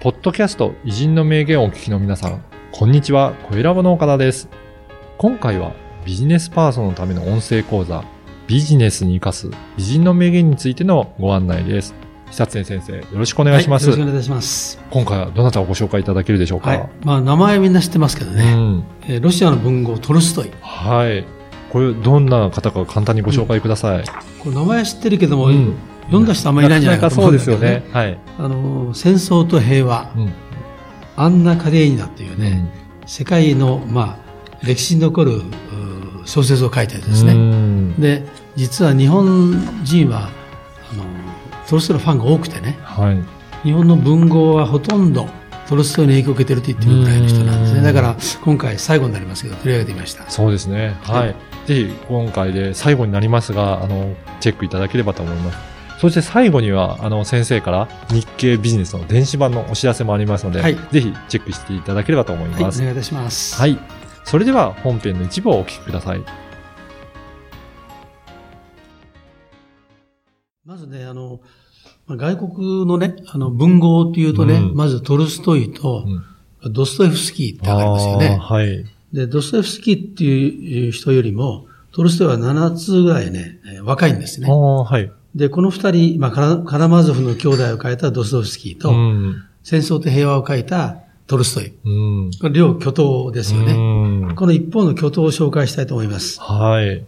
ポッドキャスト偉人の名言をお聞きの皆さん、こんにちは、小ラボの岡田です。今回はビジネスパーソンのための音声講座、ビジネスに活かす偉人の名言についてのご案内です。久常先生、よろしくお願いします。はい、よろしくお願いします。今回はどなたをご紹介いただけるでしょうか？はい。まあ、名前みんな知ってますけどね。うん。えーロシアの文豪トルストイ。はい。これ、どんな方か簡単にご紹介ください。これ名前は知ってるけども、うん読んだ人あんまりいないんじゃないかと思そうんですだけどよね。はい。あの、戦争と平和、うん。アンナ・カレーニナっていうね、世界の、まあ、歴史に残る小説を書いてるんですね。で、実は日本人は、あの、トルストイのファンが多くてね、はい。日本の文豪はほとんどトルストイに影響を受けてると言ってるぐらいの人なんですね。だから、今回最後になりますけど、取り上げてみました。そうですね。ははい。ぜひ、今回で最後になりますが、あの、チェックいただければと思います。そして最後には、あの、先生から日経ビジネスの電子版のお知らせもありますので、はいぜひチェックしていただければと思いはい、おます。願いいたします。はい。それでは本編の一部をお聞きください。まずね、あの、まあ外国のね、あの、文豪っていうとね、うんまずトルストイとうんドストエフスキーってわかりますよね。はい。で、ドストエフスキーっていう人よりも、トルストイは7つぐらいね、えー若いんですね。ああ、はい。で、この二人、まあカラ、カラマゾフの兄弟を書いたドストエフスキーと、うん。戦争と平和を書いたトルストイ。うん。これ両巨頭ですよね。うんこの一方の巨頭を紹介したいと思います。はい。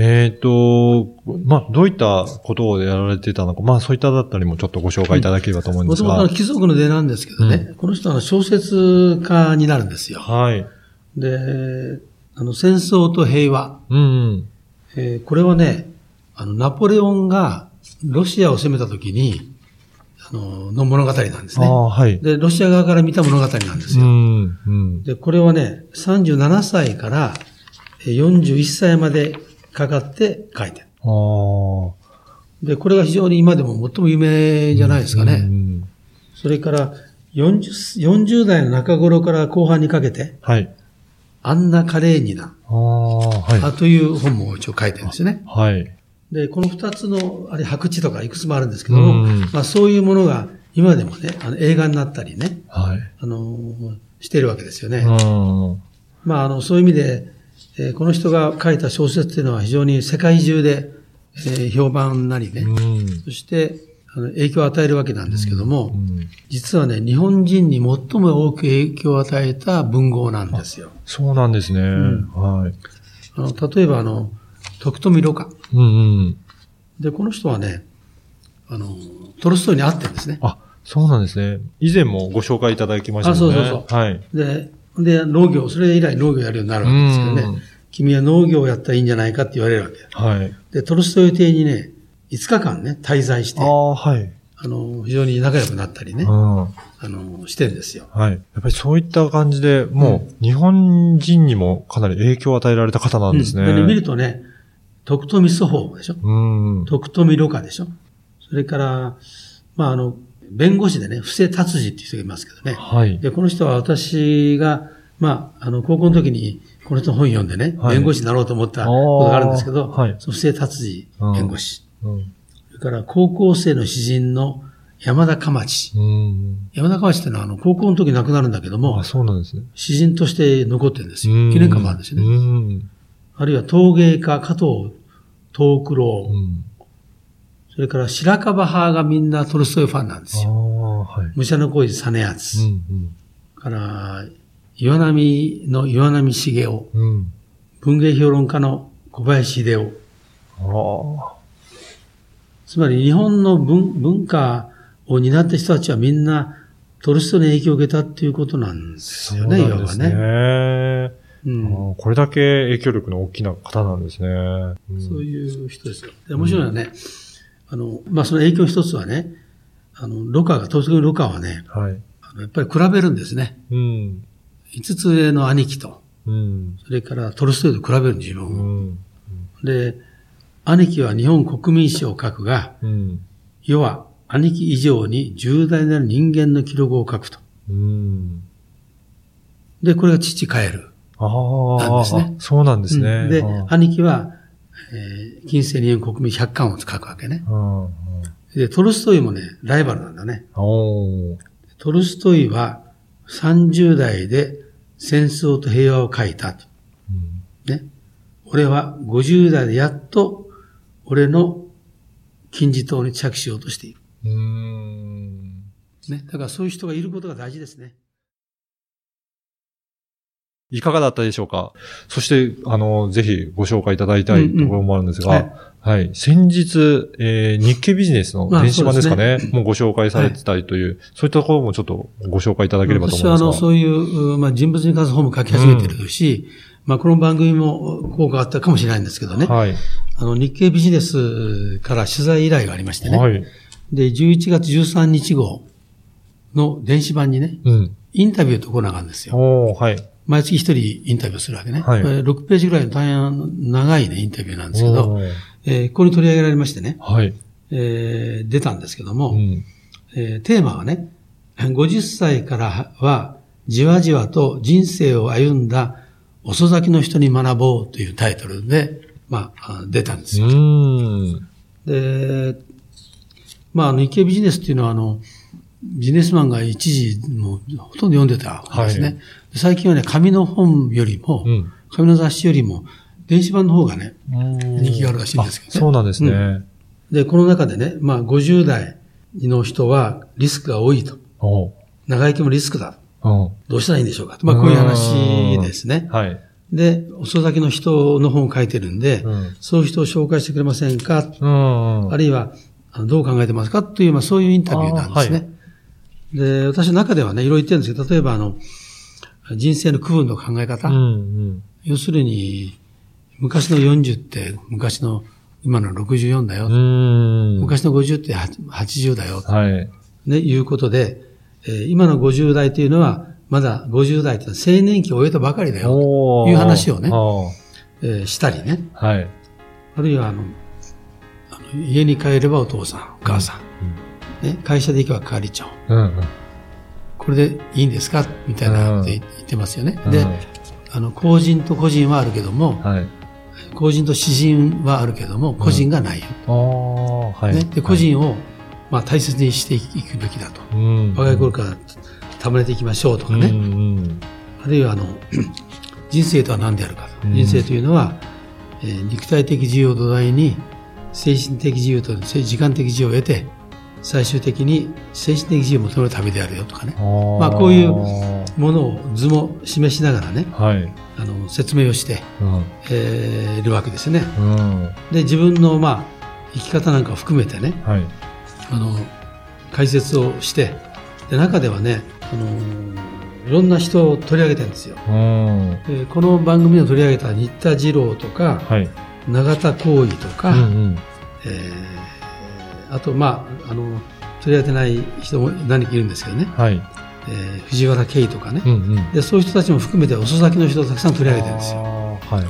えっ、と、まあ、どういったことをやられてたのか、まあ、そういっただったりもちょっとご紹介いただければと思うんですが。もともと貴族の出なんですけどね、この人は小説家になるんですよ。はい。で、あの、戦争と平和。うん。えーこれはね、あの、ナポレオンがロシアを攻めた時に、あの、の物語なんですね。ああ、はい。で、ロシア側から見た物語なんですうよ。ん。うん。で、これはね、37歳からえー41歳までかかって書いてる。ああ。で、これが非常に今でも最も有名じゃないですかね。うん。それから40、40代の中頃から後半にかけて、はい。アンナ・カレーニナああ、はい。あという本も一応書いてるんですよね。はい。で、この二つの、あれ、白地とかいくつもあるんですけども、うんまあそういうものが今でもね、あの映画になったりね、はい。あのーしてるわけですよね。うん。まああの、そういう意味で、えーこの人が書いた小説っていうのは非常に世界中で、えー評判なりね、うん。そして、あの影響を与えるわけなんですけども、うん実はね、日本人に最も多く影響を与えた文豪なんですよ。そうなんですね。んはい。あの、例えばあの、徳富蘆花。うんうん。で、この人はね、あの、トルストイに会ってるんですね。あ、そうなんですね。以前もご紹介いただきましたね。あそうそうそうはい。で、で、農業、それ以来農業やるようになるわけですけどねうん。君は農業をやったらいいんじゃないかって言われるわけ。はい。で、トルストイ邸にね、5日間ね、滞在して、あああ、はい。の、非常に仲良くなったりねう、ん。あの、してんですよ。はい。やっぱりそういった感じで、もう、日本人にもかなり影響を与えられた方なんですね。うんでね見るとね、徳富祖法でしょ？うん。徳富蘆花でしょ？それから、まあ、あの、弁護士でね、布施達治っていう人がいますけどね。はい。で、この人は私が、まあ、あの、高校の時に、この人の本読んでね、はい弁護士になろうと思ったことがあるんですけど、はいその不正達治弁護士、うん。それから高校生の詩人の山田かまち。うん。山田かまちってのは、あの、高校の時亡くなるんだけどもあ、、そうなんですね。詩人として残ってるんですよ。うん記念館もあるんですよね。うん。あるいは陶芸家加藤東九郎、うん。それから白樺派がみんなトルストイファンなんですよ。はい。武者の小路実う篤。ん。から、岩波の岩波茂雄。うん。うん。文芸評論家の小林秀夫。つまり日本の文文化を担った人たちはみんなトルストイに影響を受けたっていうことなんですよね、いわばね。うんこれだけ影響力の大きな方なんですね。うんそういう人ですよ。で面白いのはね、あの、まあ、その影響一つはね、あの、ロカが、トルストイのロカはね、はい。あのやっぱり比べるんですね。うん。5つ上の兄貴と、うん。それからトルストイと比べる自分うを。ん。で、兄貴は日本国民史を書くが、うん。世は兄貴以上に重大なる人間の記録を書くと。うん。で、これが父帰る。ああ、なんですねそうなんですね。うんで兄貴は、えー近世日本国民百巻を書くわけね。で、トルストイもね、ライバルなんだね。トルストイは30代で戦争と平和を書いたと。うんね。俺は50代でやっと俺の金字塔に着手しようとしている。ね。だからそういう人がいることが大事ですね。いかがだったでしょうか？そして、あの、ぜひご紹介いただきたいところもあるんですが、うんうんはい。先日、えー日経ビジネスの電子版ですかね？まあそうもうご紹介されてたりという、そういったところもちょっとご紹介いただければと思いますが。私はあの、そういう、うまあ、人物に関する本も書き始めてるし、まあ、この番組も効果あったかもしれないんですけどね。はい。あの、日経ビジネスから取材依頼がありましてね。はい。で、11月13日号の電子版にね、うん。インタビューとコーナーがあるんですよ。おー、はい。毎月一人インタビューするわけね。はいこれ6ページぐらいの大変長いね、インタビューなんですけど、えーここに取り上げられましてね、はい。えー出たんですけども、うん。えーテーマはね、50歳からはじわじわと人生を歩んだ遅咲きの人に学ぼうというタイトルで、まあ、あ出たんですよ。で、まあ、あの日経ビジネスっていうのは、あの、ビジネスマンが一時もうほとんど読んでたんですね。はいで最近はね、紙の本よりも、うん。紙の雑誌よりも、電子版の方がね、人人気があるらしいんですけどねあそうなんですね。うで、この中でね、まあ、50代の人はリスクが多いと。長生きもリスクだ。うん。どうしたらいいんでしょうかと。まあ、こういう話ですね。はい。で、遅咲きの人の本を書いてるんで、うんそういう人を紹介してくれませんか？うん。あるいは、どう考えてますか？という、まあそういうインタビューなんですね。で、私の中ではね、いろいろ言ってるんですけど、例えばあの、人生の区分の考え方。うん。うん。要するに、昔の40って昔の今の64だよ。うん。昔の50って80だよ。はい。ね、いうことで、えー今の50代というのは、まだ50代というのは青年期を終えたばかりだよ。おーいう話をねえーしたりね。はい。あるいはあの、あの家に帰ればお父さん、お母さん。ね、会社で行けば係長。うん。うん。これでいいんですか？みたいなって言ってますよね。でうん、あの、公人と個人はあるけども、はい。公人と私人はあるけども、個人がないよ。はい。ね、で、個人を、まあ、大切にしていくべきだと。うん。若い頃から束ねていきましょうとかね。あるいは、あの、人生とは何であるかと。うん人生というのは、えー肉体的自由を土台に、精神的自由と時間的自由を得て、最終的に精神的自由を求める旅であるよとかね。まあこういうものを図も示しながらね、はい。あの、説明をして、うん。えーいるわけですね。うん。で、自分の、まあ、生き方なんかを含めてね、はい。あの、解説をして、で、中ではね、あの、いろんな人を取り上げてるんですよ。うん。えーこの番組で取り上げた新田次郎とか、はい。永田光義とか、うんうん。えーあと、まあ、あの、取り上げてない人も何人かいるんですけどね、はい。えー藤原慶とかね、うんうん。で、そういう人たちも含めて遅咲きの人をたくさん取り上げてるんですよ。は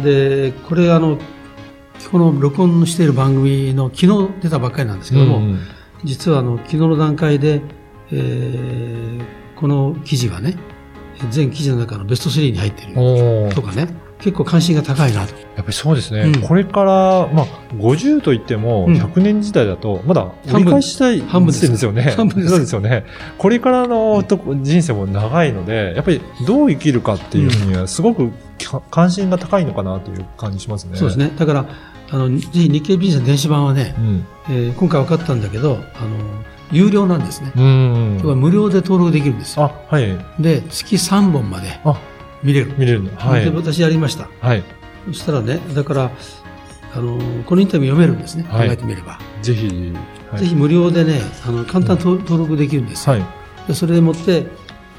い。で、これあの、この録音している番組の昨日出たばっかりなんですけども、うんうん実はあの、昨日の段階で、えーこの記事がね、全記事の中のベスト3に入っているとかね、結構関心が高いなと。やっぱりそうですね。うんこれから、まあ、50と言っても、うん100年時代だと、まだ半分折り返したい半分ですよね。半分ですよね。これからのとこ人生も長いので、やっぱりどう生きるかっていうふうには、すごくか関心が高いのかなという感じしますね。そうです。ね。だから、あの、ぜひ日経ビジネスの電子版はねう、ん。えー今回分かったんだけど、あの、有料なんですね。うん無料で登録できるんですよ。あ、はい。で、月3本まであ、見れる。見れる。はいで。私やりました。はい。そしたらね、だから、あの、このインタビュー読めるんですね。考はいえてみれば。ぜひ、はい、ぜひ無料でね、あの、簡単に登登録できるんですよ。はい。でそれでもって、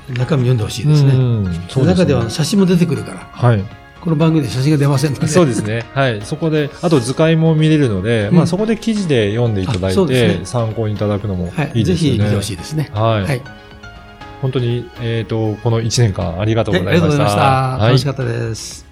中身読んでほしいですね。ですね中では写真も出てくるから、はい。この番組で写真が出ませんので。そうですね。はい。そこで、あと図解も見れるので、うんまあそこで記事で読んでいただいて、ね参考にいただくのもはいい。いですよね。ぜひ見てほしいですね。はい。はい。本当に、えっ、と、この1年間ありがとうはいありがとうございました。ございました。はい楽しかったです。